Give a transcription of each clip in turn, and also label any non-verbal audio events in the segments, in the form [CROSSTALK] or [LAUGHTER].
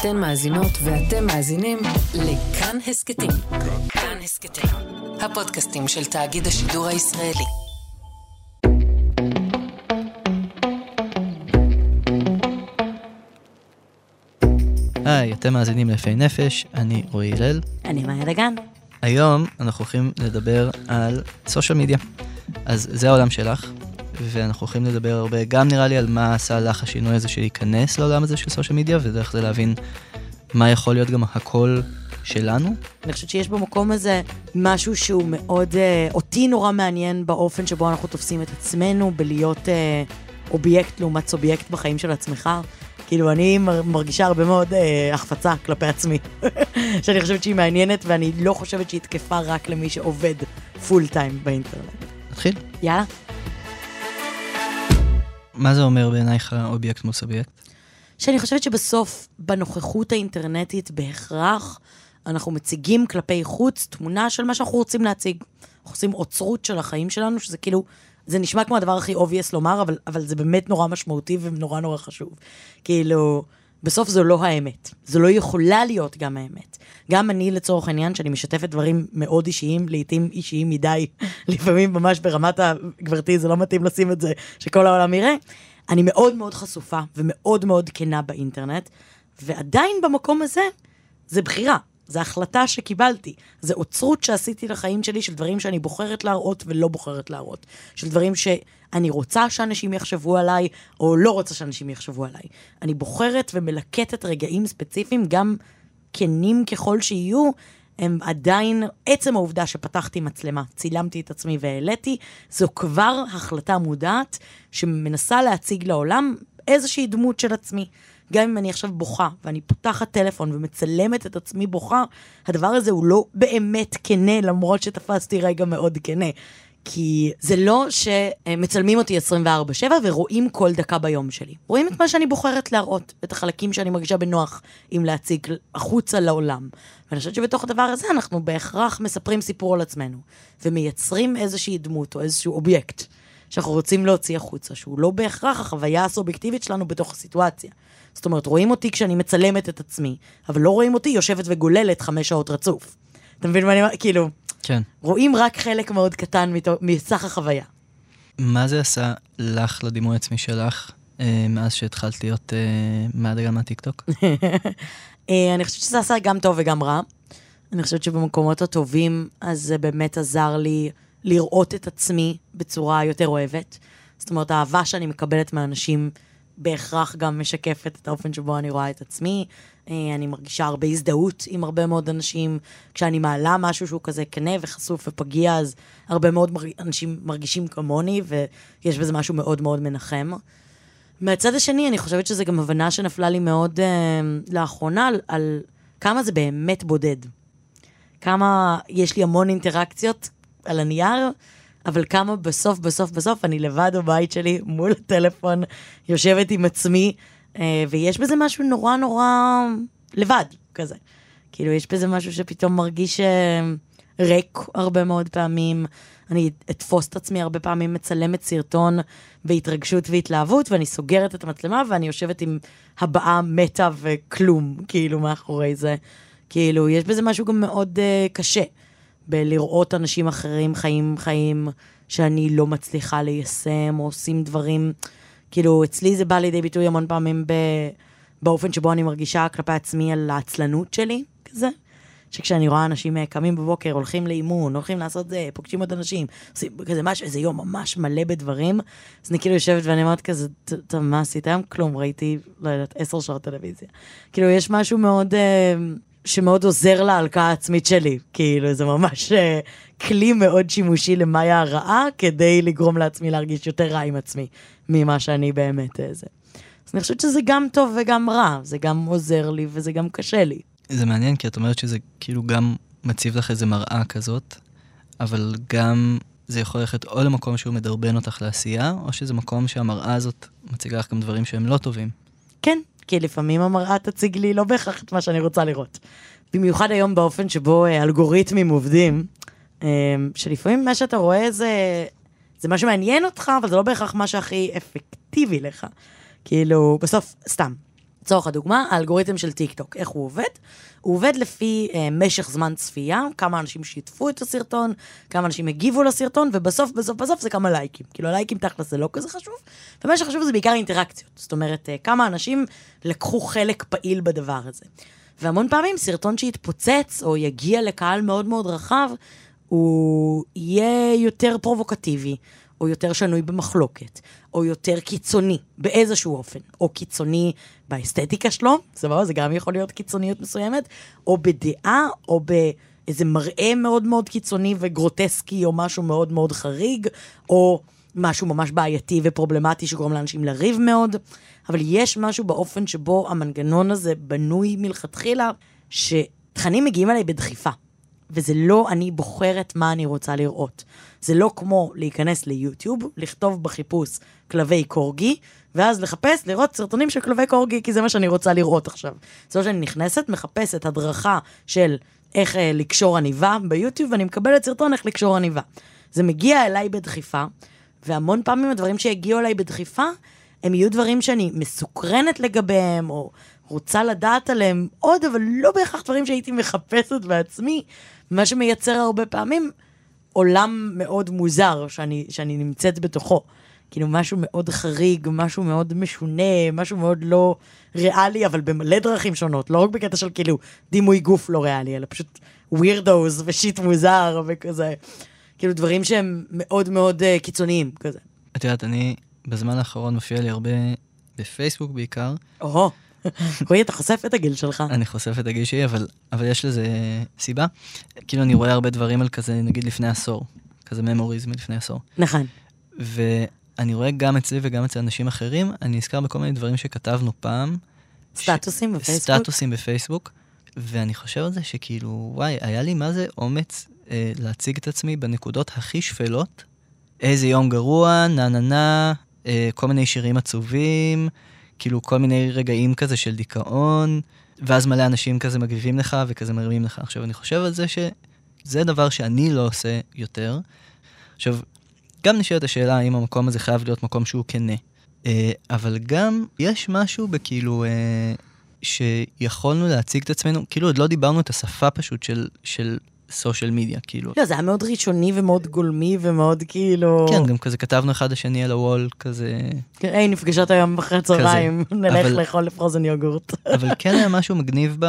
אתן מאזינות ואתם מאזינים לכאן הסכתים. כאן הסכתים, הפודקאסטים של תאגיד השידור הישראלי. היי, אתם מאזינים ליפי נפש, אני רועי הלל. אני מאיה דגן. היום אנחנו הולכים לדבר על סושיאל מדיה. אז זה העולם שלך, ואנחנו הולכים לדבר הרבה, גם נראה לי על מה עשה לך השינוי הזה של להיכנס לעולם הזה של סושיאל מדיה, ודרך זה להבין מה יכול להיות גם הקול שלנו. אני חושבת שיש במקום הזה משהו שהוא מאוד, אה, אותי נורא מעניין באופן שבו אנחנו תופסים את עצמנו, בלהיות אה, אובייקט לעומת סובייקט בחיים של עצמך. כאילו, אני מר- מרגישה הרבה מאוד אה, החפצה כלפי עצמי, [LAUGHS] שאני חושבת שהיא מעניינת, ואני לא חושבת שהיא תקפה רק למי שעובד full time באינטרנט. נתחיל. יאללה. מה זה אומר בעינייך אובייקט מול סובייקט? שאני חושבת שבסוף, בנוכחות האינטרנטית, בהכרח, אנחנו מציגים כלפי חוץ תמונה של מה שאנחנו רוצים להציג. אנחנו עושים אוצרות של החיים שלנו, שזה כאילו, זה נשמע כמו הדבר הכי obvious לומר, אבל, אבל זה באמת נורא משמעותי ונורא נורא חשוב. כאילו, בסוף זו לא האמת. זו לא יכולה להיות גם האמת. גם אני, לצורך העניין, שאני משתפת דברים מאוד אישיים, לעיתים אישיים מדי, [LAUGHS] לפעמים ממש ברמת ה... גברתי, זה לא מתאים לשים את זה, שכל העולם יראה. אני מאוד מאוד חשופה ומאוד מאוד כנה באינטרנט, ועדיין במקום הזה, זה בחירה. זו החלטה שקיבלתי. זה אוצרות שעשיתי לחיים שלי של דברים שאני בוחרת להראות ולא בוחרת להראות. של דברים שאני רוצה שאנשים יחשבו עליי, או לא רוצה שאנשים יחשבו עליי. אני בוחרת ומלקטת רגעים ספציפיים, גם כנים ככל שיהיו, הם עדיין, עצם העובדה שפתחתי מצלמה, צילמתי את עצמי והעליתי, זו כבר החלטה מודעת שמנסה להציג לעולם איזושהי דמות של עצמי. גם אם אני עכשיו בוכה, ואני פותחת טלפון ומצלמת את עצמי בוכה, הדבר הזה הוא לא באמת כנה, למרות שתפסתי רגע מאוד כנה. כי זה לא שמצלמים אותי 24/7 ורואים כל דקה ביום שלי. רואים את מה שאני בוחרת להראות, את החלקים שאני מרגישה בנוח עם להציג החוצה לעולם. ואני חושבת שבתוך הדבר הזה אנחנו בהכרח מספרים סיפור על עצמנו, ומייצרים איזושהי דמות או איזשהו אובייקט שאנחנו רוצים להוציא החוצה, שהוא לא בהכרח החוויה הסובייקטיבית שלנו בתוך הסיטואציה. זאת אומרת, רואים אותי כשאני מצלמת את עצמי, אבל לא רואים אותי יושבת וגוללת חמש שעות רצוף. אתה מבין מה אני אומרת? כאילו, כן. רואים רק חלק מאוד קטן מתו- מסך החוויה. מה זה עשה לך לדימוי עצמי שלך אה, מאז שהתחלת להיות אה, מהדגן מהטיקטוק? [LAUGHS] אה, אני חושבת שזה עשה גם טוב וגם רע. אני חושבת שבמקומות הטובים, אז זה באמת עזר לי לראות את עצמי בצורה יותר אוהבת. זאת אומרת, האהבה שאני מקבלת מאנשים בהכרח גם משקפת את האופן שבו אני רואה את עצמי. אה, אני מרגישה הרבה הזדהות עם הרבה מאוד אנשים. כשאני מעלה משהו שהוא כזה כנה וחשוף ופגיע, אז הרבה מאוד מרג- אנשים מרגישים כמוני, ויש בזה משהו מאוד מאוד מנחם. מהצד השני, אני חושבת שזו גם הבנה שנפלה לי מאוד אה, לאחרונה על, על כמה זה באמת בודד. כמה יש לי המון אינטראקציות על הנייר, אבל כמה בסוף, בסוף, בסוף אני לבד בבית שלי מול הטלפון, יושבת עם עצמי, אה, ויש בזה משהו נורא נורא לבד כזה. כאילו, יש בזה משהו שפתאום מרגיש אה, ריק הרבה מאוד פעמים. אני אתפוס את עצמי הרבה פעמים מצלמת סרטון בהתרגשות והתלהבות, ואני סוגרת את המצלמה ואני יושבת עם הבעה מתה וכלום, כאילו, מאחורי זה. כאילו, יש בזה משהו גם מאוד uh, קשה, בלראות אנשים אחרים חיים חיים שאני לא מצליחה ליישם, או עושים דברים, כאילו, אצלי זה בא לידי ביטוי המון פעמים ב... באופן שבו אני מרגישה כלפי עצמי על העצלנות שלי, כזה. שכשאני רואה אנשים אה, קמים בבוקר, הולכים לאימון, הולכים לעשות זה, פוגשים עוד אנשים, עושים כזה משהו, איזה יום ממש מלא בדברים, אז אני כאילו יושבת ואני אומרת כזה, "ט- טוב, מה עשית היום? כלום, ראיתי, לא יודעת, עשר שעות טלוויזיה. כאילו, יש משהו מאוד, אה, שמאוד עוזר להלקאה העצמית שלי, כאילו, זה ממש אה, כלי מאוד שימושי למאיה הרעה, כדי לגרום לעצמי להרגיש יותר רע עם עצמי, ממה שאני באמת אה, זה. אז אני חושבת שזה גם טוב וגם רע, זה גם עוזר לי וזה גם קשה לי. זה מעניין, כי את אומרת שזה כאילו גם מציב לך איזה מראה כזאת, אבל גם זה יכול ללכת או למקום שהוא מדרבן אותך לעשייה, או שזה מקום שהמראה הזאת מציגה לך גם דברים שהם לא טובים. כן, כי לפעמים המראה תציג לי לא בהכרח את מה שאני רוצה לראות. במיוחד היום באופן שבו אה, אלגוריתמים עובדים, אה, שלפעמים מה שאתה רואה זה, זה מה שמעניין אותך, אבל זה לא בהכרח מה שהכי אפקטיבי לך. כאילו, בסוף, סתם, לצורך הדוגמה, האלגוריתם של טיקטוק, איך הוא עובד? הוא עובד לפי אה, משך זמן צפייה, כמה אנשים שיתפו את הסרטון, כמה אנשים הגיבו לסרטון, ובסוף, בסוף, בסוף זה כמה לייקים. כאילו, הלייקים תכל'ס זה לא כזה חשוב, ומה שחשוב זה בעיקר אינטראקציות. זאת אומרת, אה, כמה אנשים לקחו חלק פעיל בדבר הזה. והמון פעמים סרטון שיתפוצץ, או יגיע לקהל מאוד מאוד רחב, הוא יהיה יותר פרובוקטיבי, או יותר שנוי במחלוקת, או יותר קיצוני באיזשהו אופן, או קיצוני באסתטיקה שלו, סבבה, זה גם יכול להיות קיצוניות מסוימת, או בדעה, או באיזה מראה מאוד מאוד קיצוני וגרוטסקי, או משהו מאוד מאוד חריג, או משהו ממש בעייתי ופרובלמטי שגורם לאנשים לריב מאוד, אבל יש משהו באופן שבו המנגנון הזה בנוי מלכתחילה, שתכנים מגיעים אליי בדחיפה. וזה לא אני בוחרת מה אני רוצה לראות. זה לא כמו להיכנס ליוטיוב, לכתוב בחיפוש כלבי קורגי, ואז לחפש, לראות סרטונים של כלבי קורגי, כי זה מה שאני רוצה לראות עכשיו. זה לא שאני נכנסת, מחפשת הדרכה של איך אה, לקשור עניבה ביוטיוב, ואני מקבלת סרטון איך לקשור עניבה. זה מגיע אליי בדחיפה, והמון פעמים הדברים שיגיעו אליי בדחיפה, הם יהיו דברים שאני מסוקרנת לגביהם, או רוצה לדעת עליהם עוד, אבל לא בהכרח דברים שהייתי מחפשת בעצמי, מה שמייצר הרבה פעמים עולם מאוד מוזר שאני, שאני נמצאת בתוכו. כאילו משהו מאוד חריג, משהו מאוד משונה, משהו מאוד לא ריאלי, אבל במלא דרכים שונות, לא רק בקטע של כאילו דימוי גוף לא ריאלי, אלא פשוט ווירדוס ושיט מוזר וכזה, כאילו דברים שהם מאוד מאוד uh, קיצוניים כזה. את יודעת, אני בזמן האחרון מופיע לי הרבה בפייסבוק בעיקר. או, רועי, אתה חושף את הגיל שלך. אני חושף את הגיל שלי, אבל, אבל יש לזה סיבה. כאילו, אני רואה הרבה דברים על כזה, נגיד לפני עשור, כזה ממוריז מלפני עשור. נכון. ואני רואה גם אצלי וגם אצל אנשים אחרים, אני נזכר בכל מיני דברים שכתבנו פעם. סטטוסים ש... בפייסבוק? סטטוסים בפייסבוק, ואני חושב על זה שכאילו, וואי, היה לי מה זה אומץ אה, להציג את עצמי בנקודות הכי שפלות. איזה יום גרוע, נה נה נה, אה, כל מיני שירים עצובים, כאילו כל מיני רגעים כזה של דיכאון, ואז מלא אנשים כזה מגיבים לך וכזה מרימים לך. עכשיו, אני חושב על זה שזה דבר שאני לא עושה יותר. עכשיו, גם נשאלת השאלה האם המקום הזה חייב להיות מקום שהוא כנה. אה, אבל גם יש משהו בכאילו, אה, שיכולנו להציג את עצמנו, כאילו עוד לא דיברנו את השפה פשוט של, של סושיאל מדיה, כאילו. לא, זה היה מאוד ראשוני ומאוד גולמי ומאוד כאילו... כן, גם כזה כתבנו אחד לשני על הוול, כזה... כן, היי, נפגשות היום אחרי הצהריים, [LAUGHS] נלך. לאכול לפרוזן יוגורט. [LAUGHS] אבל כן היה משהו מגניב ב...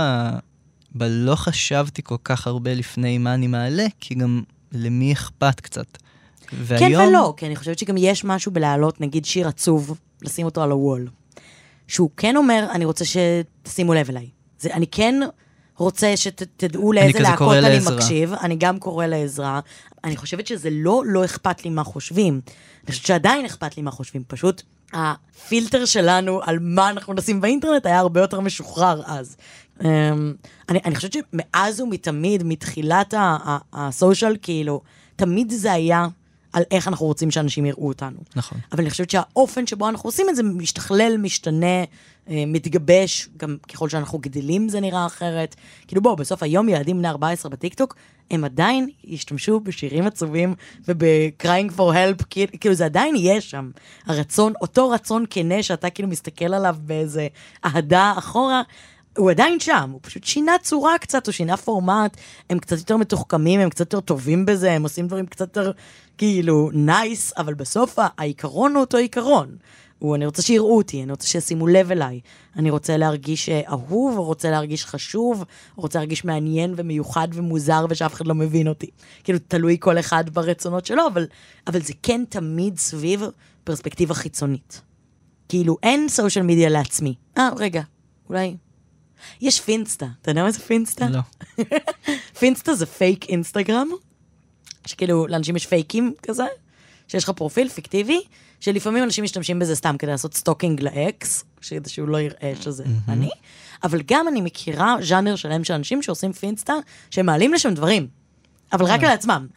בלא חשבתי כל כך הרבה לפני מה אני מעלה, כי גם למי אכפת קצת. והיום... כן ולא, כי אני חושבת שגם יש משהו בלהעלות, נגיד שיר עצוב, לשים אותו על הוול. שהוא כן אומר, אני רוצה שתשימו לב אליי. זה, אני כן רוצה שתדעו לאיזה להקות אני לעזרה. מקשיב, אני גם קורא לעזרה. אני חושבת שזה לא לא אכפת לי מה חושבים. אני חושבת שעדיין אכפת לי מה חושבים, פשוט הפילטר שלנו על מה אנחנו נשים באינטרנט היה הרבה יותר משוחרר אז. Um, אני, אני חושבת שמאז ומתמיד, מתחילת הסושיאל, כאילו, תמיד זה היה על איך אנחנו רוצים שאנשים יראו אותנו. נכון. אבל אני חושבת שהאופן שבו אנחנו עושים את זה משתכלל, משתנה, אה, מתגבש, גם ככל שאנחנו גדלים זה נראה אחרת. כאילו בואו, בסוף היום ילדים בני 14 בטיקטוק, הם עדיין ישתמשו בשירים עצובים וב-crying for help, כאילו זה עדיין יהיה שם. הרצון, אותו רצון כנה שאתה כאילו מסתכל עליו באיזה אהדה אחורה, הוא עדיין שם, הוא פשוט שינה צורה קצת, הוא שינה פורמט, הם קצת יותר מתוחכמים, הם קצת יותר טובים בזה, הם עושים דברים קצת יותר כאילו nice, אבל בסוף העיקרון הוא אותו עיקרון. הוא, אני רוצה שיראו אותי, אני רוצה שישימו לב אליי. אני רוצה להרגיש אה, אהוב, רוצה להרגיש חשוב, רוצה להרגיש מעניין ומיוחד ומוזר ושאף אחד לא מבין אותי. כאילו, תלוי כל אחד ברצונות שלו, אבל, אבל זה כן תמיד סביב פרספקטיבה חיצונית. כאילו, אין social media לעצמי. אה, רגע, אולי... יש פינסטה, אתה יודע מה זה פינסטה? לא. [LAUGHS] פינסטה זה פייק אינסטגרם, שכאילו לאנשים יש פייקים כזה, שיש לך פרופיל פיקטיבי, שלפעמים אנשים משתמשים בזה סתם כדי לעשות stalking לאקס, כדי שהוא לא יראה שזה mm-hmm. אני, אבל גם אני מכירה ז'אנר שלם של אנשים שעושים פינסטה, שהם מעלים לשם דברים, אבל רק על עצמם.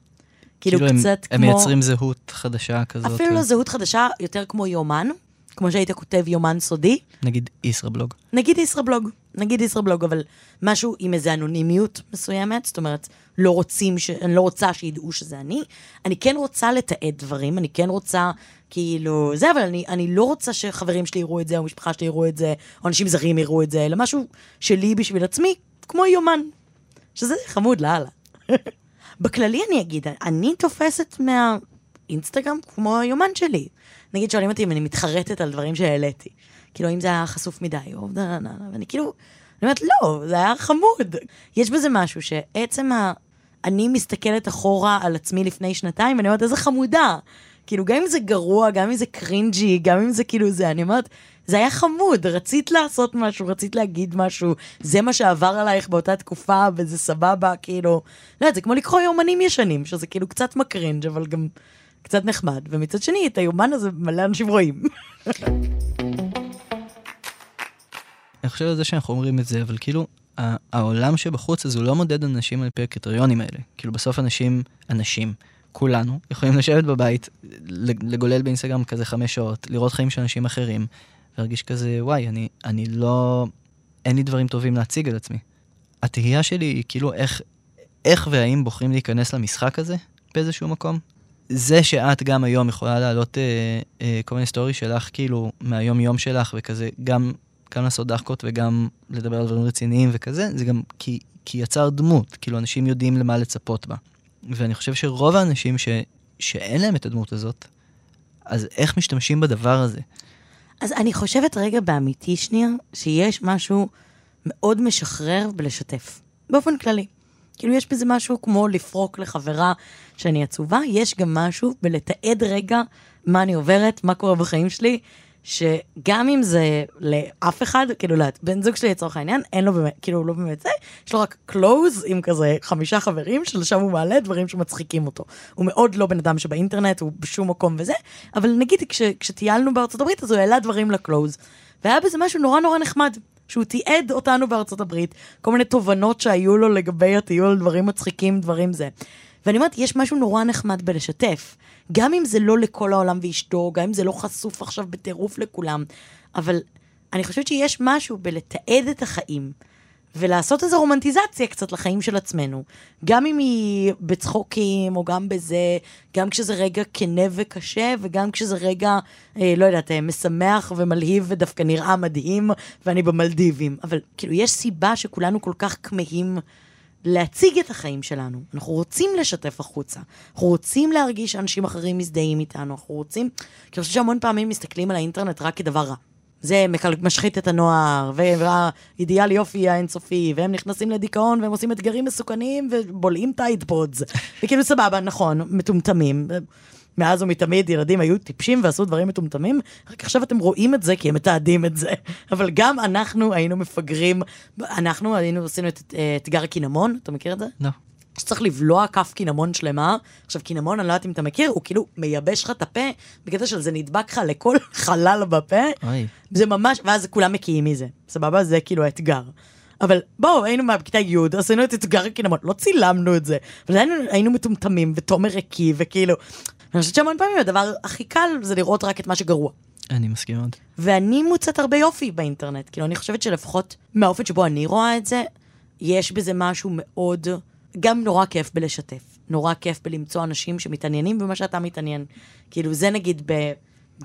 כאילו, כאילו קצת הם, כמו... הם מייצרים זהות חדשה כזאת. אפילו לא זהות חדשה, יותר כמו יומן. כמו שהיית כותב יומן סודי, נגיד ישראבלוג. נגיד ישראבלוג, נגיד ישראבלוג, אבל משהו עם איזו אנונימיות מסוימת, זאת אומרת, לא רוצים, ש... אני לא רוצה שידעו שזה אני. אני כן רוצה לתעד דברים, אני כן רוצה, כאילו, זה, אבל אני, אני לא רוצה שחברים שלי יראו את זה, או משפחה שלי יראו את זה, או אנשים זרים יראו את זה, אלא משהו שלי בשביל עצמי, כמו יומן. שזה חמוד לאללה. [LAUGHS] בכללי אני אגיד, אני תופסת מהאינסטגרם כמו היומן שלי. נגיד שואלים אותי אם אני מתחרטת על דברים שהעליתי. כאילו, אם זה היה חשוף מדי, או... ואני כאילו, אני אומרת, לא, זה היה חמוד. יש בזה משהו שעצם ה... אני מסתכלת אחורה על עצמי לפני שנתיים, ואני אומרת, איזה חמודה. כאילו, גם אם זה גרוע, גם אם זה קרינג'י, גם אם זה כאילו זה, אני אומרת, זה היה חמוד, רצית לעשות משהו, רצית להגיד משהו, זה מה שעבר עלייך באותה תקופה, וזה סבבה, כאילו, לא יודעת, זה כמו לקרוא יומנים ישנים, שזה כאילו קצת מקרינג', אבל גם קצת נחמד, ומצד שני, את היומן הזה מלא אנשים רואים. [LAUGHS] אני חושב על זה שאנחנו אומרים את זה, אבל כאילו, העולם שבחוץ אז הוא לא מודד אנשים על פי הקריטריונים האלה. כאילו בסוף אנשים, אנשים, כולנו, יכולים לשבת בבית, לגולל באינסטגרם כזה חמש שעות, לראות חיים של אנשים אחרים, להרגיש כזה, וואי, אני, אני לא, אין לי דברים טובים להציג על עצמי. התהייה שלי היא כאילו איך, איך והאם בוחרים להיכנס למשחק הזה באיזשהו מקום. זה שאת גם היום יכולה להעלות אה, אה, כל מיני סטורי שלך, כאילו, מהיום-יום שלך, וכזה, גם גם לעשות דחקות וגם לדבר על דברים רציניים וכזה, זה גם כי, כי יצר דמות, כאילו אנשים יודעים למה לצפות בה. ואני חושב שרוב האנשים ש, שאין להם את הדמות הזאת, אז איך משתמשים בדבר הזה? אז אני חושבת רגע באמיתי שנייה, שיש משהו מאוד משחרר בלשתף, באופן כללי. כאילו יש בזה משהו כמו לפרוק לחברה שאני עצובה, יש גם משהו בלתעד רגע מה אני עוברת, מה קורה בחיים שלי, שגם אם זה לאף אחד, כאילו, בן זוג שלי לצורך העניין, אין לו באמת, כאילו, לא באמת זה, יש לו רק קלוז עם כזה חמישה חברים, שלשם הוא מעלה דברים שמצחיקים אותו. הוא מאוד לא בן אדם שבאינטרנט, הוא בשום מקום וזה, אבל נגיד כש, כשטיילנו בארצות הברית, אז הוא העלה דברים לקלוז. והיה בזה משהו נורא נורא נחמד. שהוא תיעד אותנו בארצות הברית, כל מיני תובנות שהיו לו לגבי הטיול, דברים מצחיקים, דברים זה. ואני אומרת, יש משהו נורא נחמד בלשתף. גם אם זה לא לכל העולם ואשתו, גם אם זה לא חשוף עכשיו בטירוף לכולם, אבל אני חושבת שיש משהו בלתעד את החיים. ולעשות איזו רומנטיזציה קצת לחיים של עצמנו. גם אם היא בצחוקים, או גם בזה, גם כשזה רגע כנה וקשה, וגם כשזה רגע, אה, לא יודעת, אה, משמח ומלהיב ודווקא נראה מדהים, ואני במלדיבים. אבל כאילו, יש סיבה שכולנו כל כך כמהים להציג את החיים שלנו. אנחנו רוצים לשתף החוצה. אנחנו רוצים להרגיש שאנשים אחרים מזדהים איתנו. אנחנו רוצים... כי אני חושבת שהמון פעמים מסתכלים על האינטרנט רק כדבר רע. זה משחית את הנוער, והאידיאל יופי האינסופי, והם נכנסים לדיכאון, והם עושים אתגרים מסוכנים, ובולעים Tide Pods. וכאילו סבבה, נכון, מטומטמים. מאז ומתמיד ילדים היו טיפשים ועשו דברים מטומטמים, רק עכשיו אתם רואים את זה כי הם מתעדים את זה. [LAUGHS] אבל גם אנחנו היינו מפגרים, אנחנו היינו עשינו את אתגר הקינמון, אתה מכיר את זה? לא. No. שצריך לבלוע כף קינמון שלמה. עכשיו, קינמון, אני לא יודעת אם אתה מכיר, הוא כאילו מייבש לך את הפה, בקטע של זה נדבק לך לכל [LAUGHS] חלל בפה. אוי. זה ממש, ואז כולם מקיאים מזה. סבבה? זה כאילו האתגר. אבל בואו, היינו בכיתה י', עשינו את אתגר הקינמון, לא צילמנו את זה. אבל היינו, היינו מטומטמים, ותומר הקיא, וכאילו... אני חושבת שהמון פעמים הדבר הכי קל זה לראות רק את מה שגרוע. אני מסכים מאוד. ואני מוצאת הרבה יופי באינטרנט. כאילו, אני חושבת שלפחות מהאופן שבו אני רואה את זה, יש בזה משהו מאוד, גם נורא כיף בלשתף. נורא כיף בלמצוא אנשים שמתעניינים במה שאתה מתעניין. כאילו, זה נגיד ב...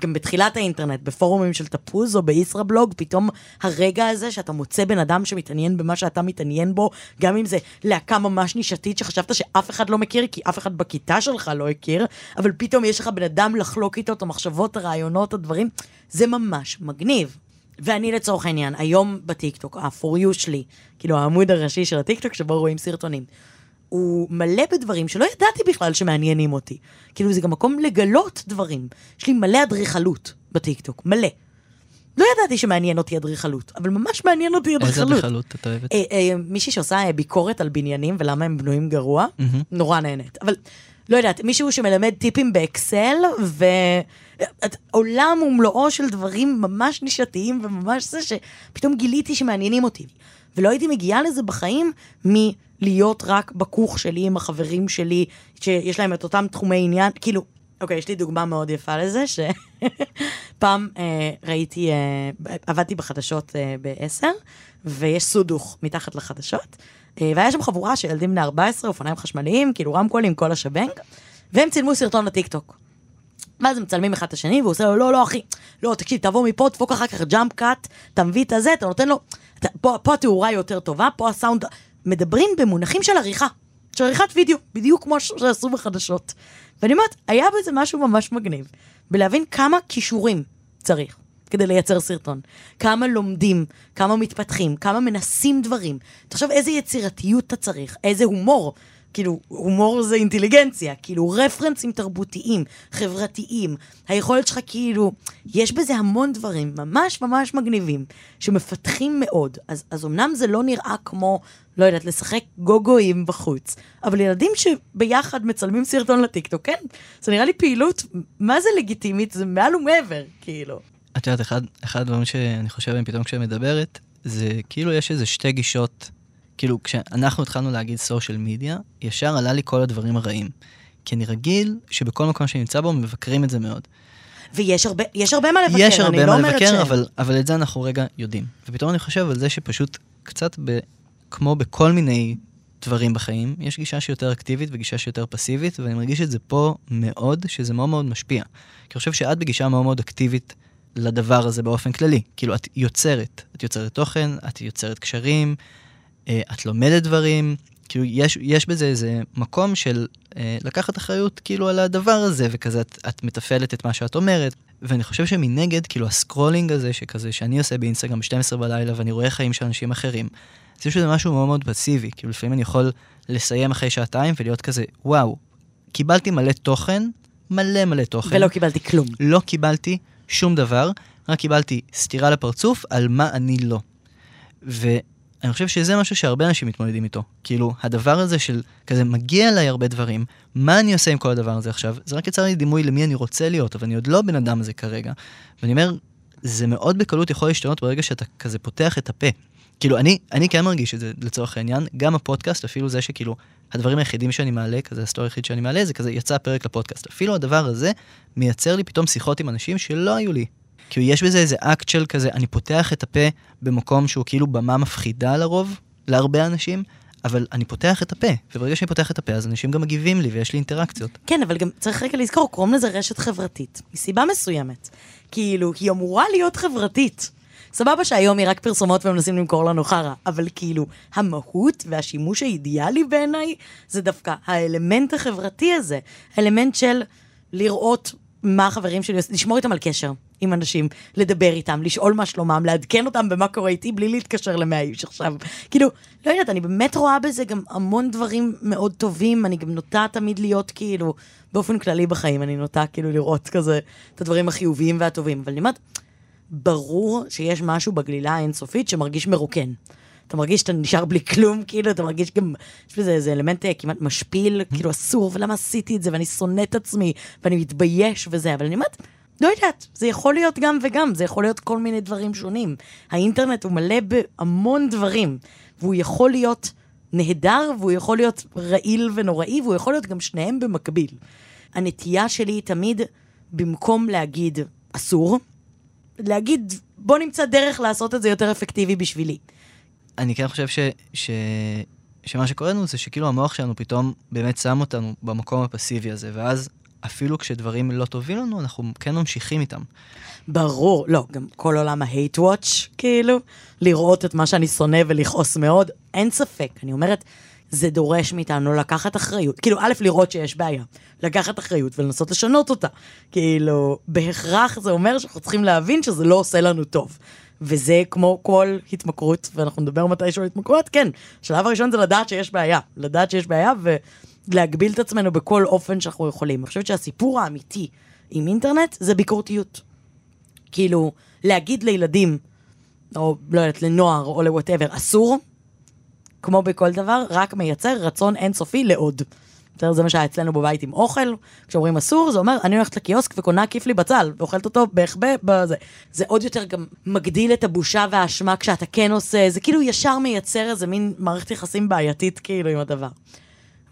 גם בתחילת האינטרנט, בפורומים של תפוז או בישראבלוג, פתאום הרגע הזה שאתה מוצא בן אדם שמתעניין במה שאתה מתעניין בו, גם אם זה להקה ממש נישתית שחשבת שאף אחד לא מכיר, כי אף אחד בכיתה שלך לא הכיר, אבל פתאום יש לך בן אדם לחלוק איתו את המחשבות, הרעיונות, הדברים, זה ממש מגניב. ואני לצורך העניין, היום בטיקטוק, ה-for you שלי, כאילו העמוד הראשי של הטיקטוק שבו רואים סרטונים. הוא מלא בדברים שלא ידעתי בכלל שמעניינים אותי. כאילו, זה גם מקום לגלות דברים. יש לי מלא אדריכלות בטיקטוק, מלא. לא ידעתי שמעניין אותי אדריכלות, אבל ממש מעניין אותי אדריכלות. איזה אדריכלות את אוהבת? אה, אה, מישהי שעושה אה, ביקורת על בניינים ולמה הם בנויים גרוע, mm-hmm. נורא נהנית. אבל לא יודעת, מישהו שמלמד טיפים באקסל, ועולם ומלואו של דברים ממש נישתיים וממש זה שפתאום גיליתי שמעניינים אותי. ולא הייתי מגיעה לזה בחיים מלהיות רק בכוך שלי עם החברים שלי, שיש להם את אותם תחומי עניין, כאילו, אוקיי, יש לי דוגמה מאוד יפה לזה, שפעם [LAUGHS] אה, ראיתי, אה, עבדתי בחדשות אה, ב-10, ויש סודוך מתחת לחדשות, אה, והיה שם חבורה של ילדים בני 14, אופניים חשמליים, כאילו רמקולים, כל השבנג, והם צילמו סרטון לטיקטוק. ואז הם מצלמים אחד את השני, והוא עושה לו, לא, לא, אחי, לא, תקשיב, תבוא מפה, דפוק אחר כך jump cut, אתה מביא את הזה, אתה נותן לו, פה, פה התאורה יותר טובה, פה הסאונד, מדברים במונחים של עריכה, של עריכת וידאו, בדיוק כמו שעשו בחדשות. ואני אומרת, היה בזה משהו ממש מגניב, בלהבין כמה כישורים צריך כדי לייצר סרטון. כמה לומדים, כמה מתפתחים, כמה מנסים דברים. תחשוב איזה יצירתיות אתה צריך, איזה הומור. כאילו, הומור זה אינטליגנציה, כאילו רפרנסים תרבותיים, חברתיים, היכולת שלך כאילו, יש בזה המון דברים ממש ממש מגניבים, שמפתחים מאוד. אז, אז אמנם זה לא נראה כמו, לא יודעת, לשחק גוגואים בחוץ, אבל ילדים שביחד מצלמים סרטון לטיקטוק, כן, זה נראה לי פעילות, מה זה לגיטימית? זה מעל ומעבר, כאילו. את יודעת, אחד, אחד הדברים שאני חושב עליהם פתאום כשאת מדברת, זה כאילו יש איזה שתי גישות. כאילו, כשאנחנו התחלנו להגיד סושיאל מדיה, ישר עלה לי כל הדברים הרעים. כי אני רגיל שבכל מקום שאני נמצא בו מבקרים את זה מאוד. ויש הרבה, יש הרבה מה לבקר, יש אני הרבה לא מה אומרת לבקר, שאין. אבל, אבל את זה אנחנו רגע יודעים. ופתאום אני חושב על זה שפשוט קצת ב, כמו בכל מיני דברים בחיים, יש גישה שהיא יותר אקטיבית וגישה שהיא יותר פסיבית, ואני מרגיש את זה פה מאוד, שזה מאוד מאוד משפיע. כי אני חושב שאת בגישה מאוד מאוד אקטיבית לדבר הזה באופן כללי. כאילו, את יוצרת, את יוצרת תוכן, את יוצרת קשרים, את לומדת דברים, כאילו, יש, יש בזה איזה מקום של אה, לקחת אחריות כאילו על הדבר הזה, וכזה את, את מתפעלת את מה שאת אומרת. ואני חושב שמנגד, כאילו ה scrolling הזה, שכזה, שאני עושה באינסטגרם ב-12 בלילה, ואני רואה חיים של אנשים אחרים, יש בזה משהו מאוד מאוד פסיבי. כאילו, לפעמים אני יכול לסיים אחרי שעתיים ולהיות כזה, וואו, קיבלתי מלא תוכן, מלא מלא תוכן. ולא קיבלתי כלום. לא קיבלתי שום דבר, רק קיבלתי סטירה לפרצוף על מה אני לא. ואני חושב שזה משהו שהרבה אנשים מתמודדים איתו. כאילו, הדבר הזה של כזה מגיע אליי הרבה דברים, מה אני עושה עם כל הדבר הזה עכשיו? זה רק יצר לי דימוי למי אני רוצה להיות, אבל אני עוד לא הבן אדם הזה כרגע. ואני אומר, זה מאוד בקלות יכול להשתנות ברגע שאתה כזה פותח את הפה. כאילו, אני, אני כן מרגיש את זה לצורך העניין, גם הפודקאסט, אפילו זה שכאילו, הדברים היחידים שאני מעלה, כזה הסטורי היחיד שאני מעלה, זה כזה יצא פרק לפודקאסט. אפילו הדבר הזה מייצר לי פתאום שיחות עם אנשים שלא היו לי. כאילו, יש בזה איזה אקט של כזה, אני פותח את הפה במקום שהוא כאילו במה מפחידה לרוב, להרבה אנשים, אבל אני פותח את הפה, וברגע שאני פותח את הפה, אז אנשים גם מגיבים לי ויש לי אינטראקציות. כן, אבל גם צריך רגע לזכור, קוראים לזה רשת חברתית, מסיבה מסוימת. כאילו, היא אמורה להיות חברתית. סבבה שהיום היא רק פרסומות ומנסים למכור לנו חרא, אבל כאילו, המהות והשימוש האידיאלי בעיניי, זה דווקא האלמנט החברתי הזה. האלמנט של לראות מה החברים שלי עושים, לשמור איתם על קשר עם אנשים, לדבר איתם, לשאול מה שלומם, לעדכן אותם במה קורה איתי בלי להתקשר למאה איש עכשיו. כאילו, לא יודעת, אני באמת רואה בזה גם המון דברים מאוד טובים, אני גם נוטה תמיד להיות כאילו, באופן כללי בחיים, אני נוטה כאילו לראות כזה את הדברים החיוביים והטובים, אבל אני אומרת, ברור שיש משהו בגלילה האינסופית שמרגיש מרוקן. אתה מרגיש שאתה נשאר בלי כלום, כאילו, אתה מרגיש גם, יש בזה איזה אלמנט אה, כמעט משפיל, כאילו אסור, ולמה עשיתי את זה, ואני שונא את עצמי, ואני מתבייש וזה, אבל אני אומרת, לא יודעת, זה יכול להיות גם וגם, זה יכול להיות כל מיני דברים שונים. האינטרנט הוא מלא בהמון דברים, והוא יכול להיות נהדר, והוא יכול להיות רעיל ונוראי, והוא יכול להיות גם שניהם במקביל. הנטייה שלי היא תמיד, במקום להגיד אסור, להגיד, בוא נמצא דרך לעשות את זה יותר אפקטיבי בשבילי. אני כן חושב ש, ש, שמה שקורה לנו זה שכאילו המוח שלנו פתאום באמת שם אותנו במקום הפסיבי הזה, ואז אפילו כשדברים לא טובים לנו, אנחנו כן ממשיכים איתם. ברור, לא, גם כל עולם ה-hate watch, כאילו, לראות את מה שאני שונא ולכעוס מאוד, אין ספק. אני אומרת, זה דורש מאיתנו לקחת אחריות. כאילו, א', לראות שיש בעיה, לקחת אחריות ולנסות לשנות אותה. כאילו, בהכרח זה אומר שאנחנו צריכים להבין שזה לא עושה לנו טוב. וזה כמו כל התמכרות, ואנחנו נדבר מתישהו על התמכרות, כן. השלב הראשון זה לדעת שיש בעיה. לדעת שיש בעיה ולהגביל את עצמנו בכל אופן שאנחנו יכולים. אני חושבת שהסיפור האמיתי עם אינטרנט זה ביקורתיות. כאילו, להגיד לילדים, או לא יודעת, לנוער או לוואטאבר, אסור, כמו בכל דבר, רק מייצר רצון אינסופי לעוד. בסדר, זה מה שהיה אצלנו בבית עם אוכל, כשאומרים אסור, זה אומר, אני הולכת לקיוסק וקונה כיף לי בצל, ואוכלת אותו בהחבא בזה. זה עוד יותר גם מגדיל את הבושה והאשמה כשאתה כן עושה, זה כאילו ישר מייצר איזה מין מערכת יחסים בעייתית כאילו עם הדבר.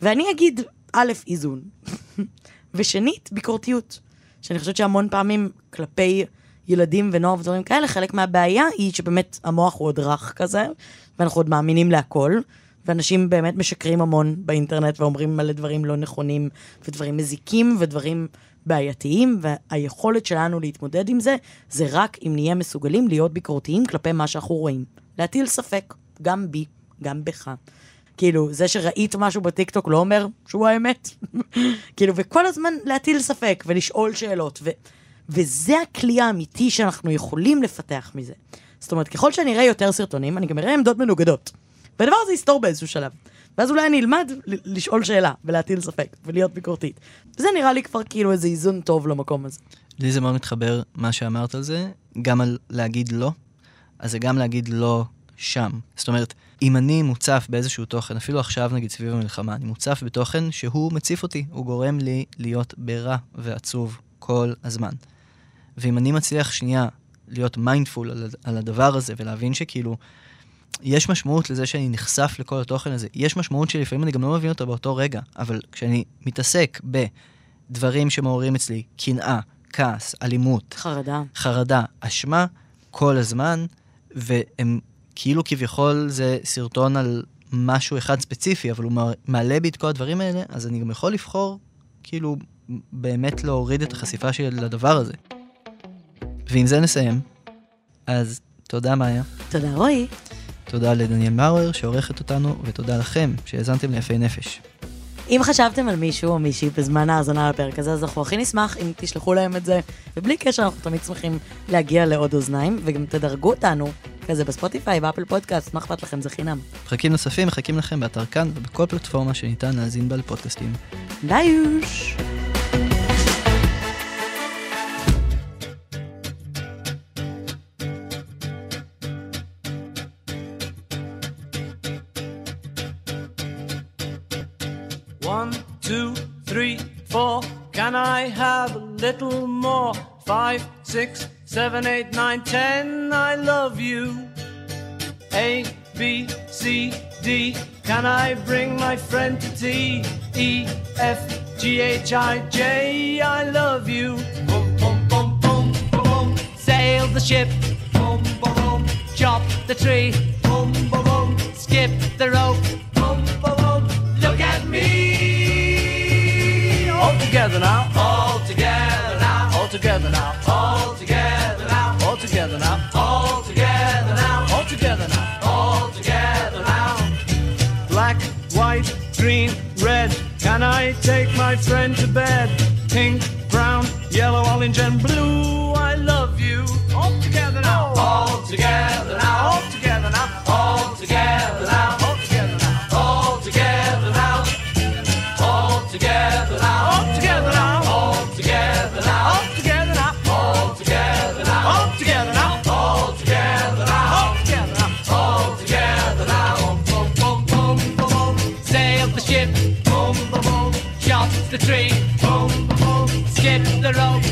ואני אגיד, א', איזון, ושנית, ביקורתיות. שאני חושבת שהמון פעמים כלפי ילדים ונוער ודברים כאלה, חלק מהבעיה היא שבאמת המוח הוא עוד רך כזה, ואנחנו עוד מאמינים להכל, ואנשים באמת משקרים המון באינטרנט ואומרים מלא דברים לא נכונים, ודברים מזיקים, ודברים בעייתיים, והיכולת שלנו להתמודד עם זה, זה רק אם נהיה מסוגלים להיות ביקורתיים כלפי מה שאנחנו רואים. להטיל ספק, גם בי, גם בך. כאילו, זה שראית משהו בטיקטוק לא אומר שהוא האמת. [LAUGHS] כאילו, וכל הזמן להטיל ספק ולשאול שאלות, ו- וזה הכלי האמיתי שאנחנו יכולים לפתח מזה. זאת אומרת, ככל שאני אראה יותר סרטונים, אני גם אראה עמדות מנוגדות. והדבר הזה יסתור באיזשהו שלב. ואז אולי אני אלמד לשאול שאלה ולהטיל ספק ולהיות ביקורתית. וזה נראה לי כבר כאילו איזה איזון טוב למקום הזה. לי זה מאוד מתחבר מה שאמרת על זה, גם על להגיד לא, אז זה גם להגיד לא שם. זאת אומרת, אם אני מוצף באיזשהו תוכן, אפילו עכשיו נגיד סביב המלחמה, אני מוצף בתוכן שהוא מציף אותי, הוא גורם לי להיות ברע ועצוב כל הזמן. ואם אני מצליח שנייה להיות מיינדפול על, על הדבר הזה ולהבין שכאילו, יש משמעות לזה שאני נחשף לכל התוכן הזה. יש משמעות שלפעמים אני גם לא מבין אותה באותו רגע, אבל כשאני מתעסק בדברים שמעוררים אצלי קנאה, כעס, אלימות, חרדה. חרדה, אשמה, כל הזמן, והם כאילו כביכול זה סרטון על משהו אחד ספציפי, אבל הוא מעלה בי את כל הדברים האלה, אז אני גם יכול לבחור, כאילו, באמת להוריד את החשיפה שלי לדבר הזה. ועם זה נסיים. אז תודה, מאיה. תודה, רועי. תודה לדניאל מאואר שעורכת אותנו, ותודה לכם שהאזנתם ליפי נפש. אם חשבתם על מישהו או מישהי בזמן ההאזנה לפרק הזה, אז אנחנו הכי נשמח אם תשלחו להם את זה, ובלי קשר אנחנו תמיד שמחים להגיע לעוד אוזניים, וגם תדרגו אותנו, כזה בספוטיפיי, באפל פודקאסט, מה אכפת לכם, זה חינם. פרקים נוספים מחכים לכם באתר כאן ובכל פלטפורמה שניתן להאזין בה לפודקאסטים. ביוש! Together now. All together now. All together now. All together now. All together now. All together now. All together now. All together now. Black, white, green, red. Can I take my friend to bed? Pink, brown, yellow, orange, and blue. I love you. All together now. All together the tree, boom, boom. Skip the rope.